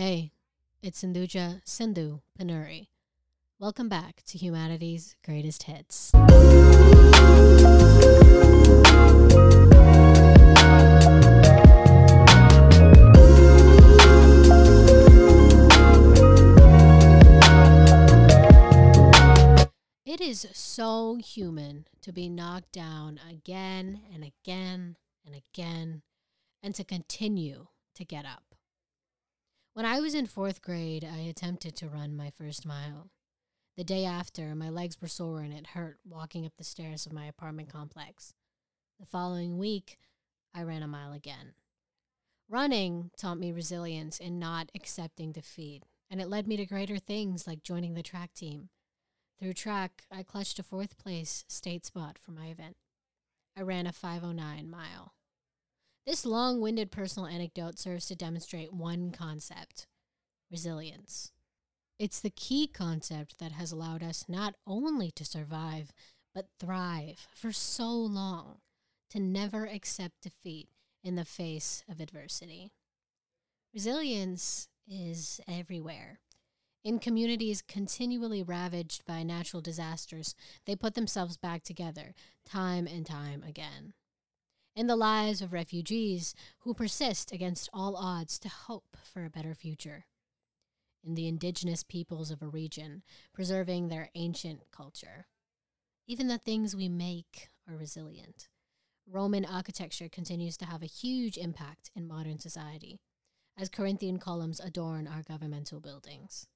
Hey, it's Sindhuja Sindhu Pannuri. Welcome back to Humanity's Greatest Hits. It is so human to be knocked down again and again and again and to continue to get up. When I was in fourth grade, I attempted to run my first mile. The day after, my legs were sore and it hurt walking up the stairs of my apartment complex. The following week, I ran a mile again. Running taught me resilience in not accepting defeat, and it led me to greater things like joining the track team. Through track, I clutched a fourth place state spot for my event. I ran a 509 mile. This long winded personal anecdote serves to demonstrate one concept resilience. It's the key concept that has allowed us not only to survive, but thrive for so long, to never accept defeat in the face of adversity. Resilience is everywhere. In communities continually ravaged by natural disasters, they put themselves back together time and time again. In the lives of refugees who persist against all odds to hope for a better future. In the indigenous peoples of a region, preserving their ancient culture. Even the things we make are resilient. Roman architecture continues to have a huge impact in modern society, as Corinthian columns adorn our governmental buildings.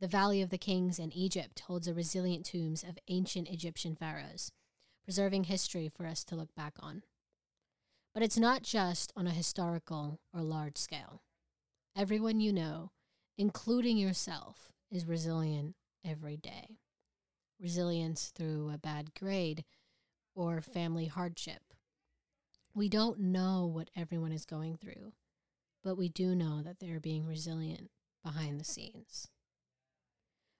The Valley of the Kings in Egypt holds a resilient tombs of ancient Egyptian pharaohs, preserving history for us to look back on. But it's not just on a historical or large scale. Everyone you know, including yourself, is resilient every day. Resilience through a bad grade or family hardship. We don't know what everyone is going through, but we do know that they're being resilient behind the scenes.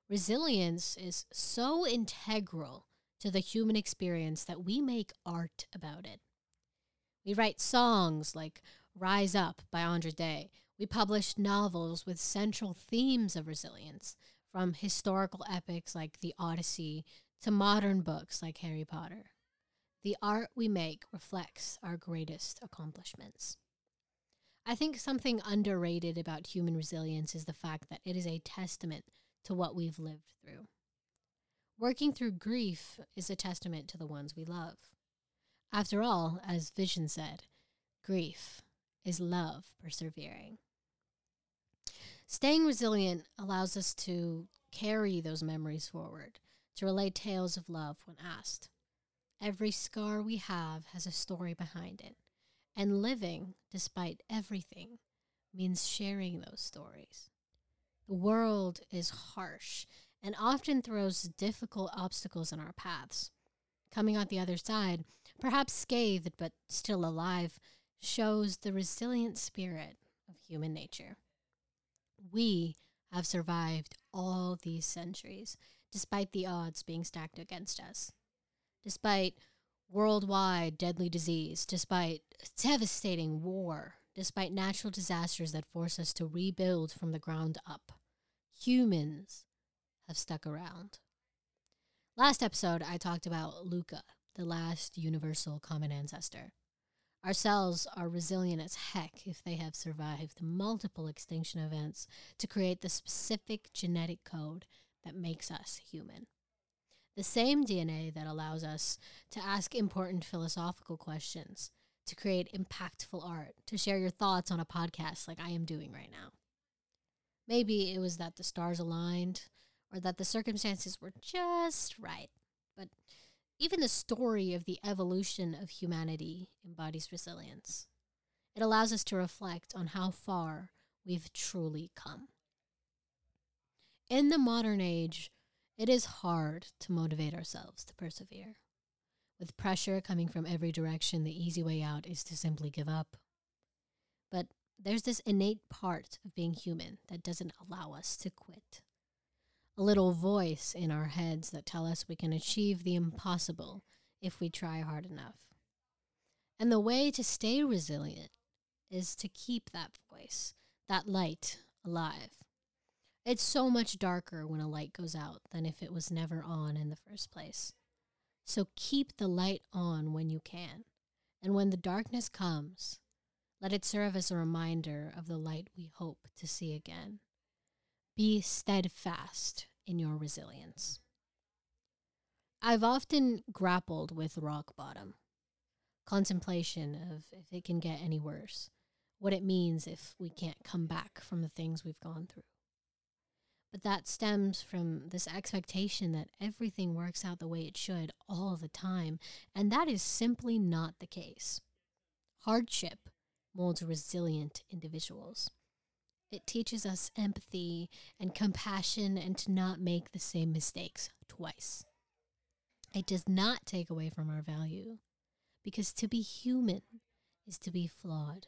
Resilience is so integral to the human experience that we make art about it. We write songs like Rise Up by Andra Day. We publish novels with central themes of resilience, from historical epics like the Odyssey to modern books like Harry Potter. The art we make reflects our greatest accomplishments. I think something underrated about human resilience is the fact that it is a testament to what we've lived through. Working through grief is a testament to the ones we love. After all, as Vision said, grief is love persevering. Staying resilient allows us to carry those memories forward, to relay tales of love when asked. Every scar we have has a story behind it, and living despite everything means sharing those stories. The world is harsh and often throws difficult obstacles in our paths. Coming out the other side, perhaps scathed but still alive, shows the resilient spirit of human nature. We have survived all these centuries, despite the odds being stacked against us. Despite worldwide deadly disease, despite devastating war, despite natural disasters that force us to rebuild from the ground up humans have stuck around. Last episode, I talked about LUCA, the last universal common ancestor. Our cells are resilient as heck if they have survived multiple extinction events to create the specific genetic code that makes us human. The same DNA that allows us to ask important philosophical questions, to create impactful art, to share your thoughts on a podcast like I am doing right now. Maybe it was that the stars aligned or that the circumstances were just right. But even the story of the evolution of humanity embodies resilience. It allows us to reflect on how far we've truly come. In the modern age, it is hard to motivate ourselves to persevere. With pressure coming from every direction, the easy way out is to simply give up. But there's this innate part of being human that doesn't allow us to quit. A little voice in our heads that tell us we can achieve the impossible if we try hard enough. And the way to stay resilient is to keep that voice, that light alive. It's so much darker when a light goes out than if it was never on in the first place. So keep the light on when you can. And when the darkness comes, let it serve as a reminder of the light we hope to see again. Be steadfast in your resilience. I've often grappled with rock bottom, contemplation of if it can get any worse, what it means if we can't come back from the things we've gone through. But that stems from this expectation that everything works out the way it should all the time, and that is simply not the case. Hardship molds resilient individuals. It teaches us empathy and compassion and to not make the same mistakes twice. It does not take away from our value because to be human is to be flawed.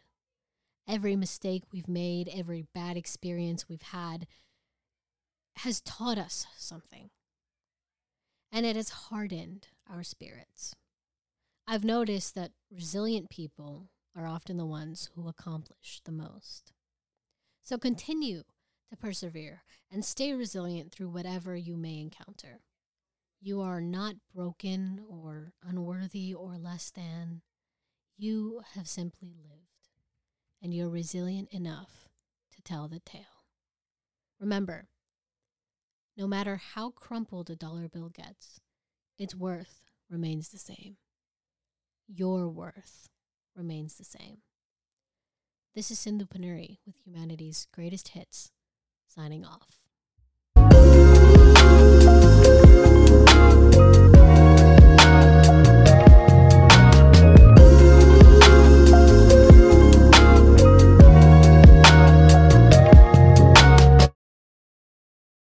Every mistake we've made, every bad experience we've had has taught us something. And it has hardened our spirits. I've noticed that resilient people are often the ones who accomplish the most. So continue to persevere and stay resilient through whatever you may encounter. You are not broken or unworthy or less than. You have simply lived, and you're resilient enough to tell the tale. Remember, no matter how crumpled a dollar bill gets, its worth remains the same. Your worth remains the same. This is Sindhu Pannuri with Humanity's Greatest Hits, signing off.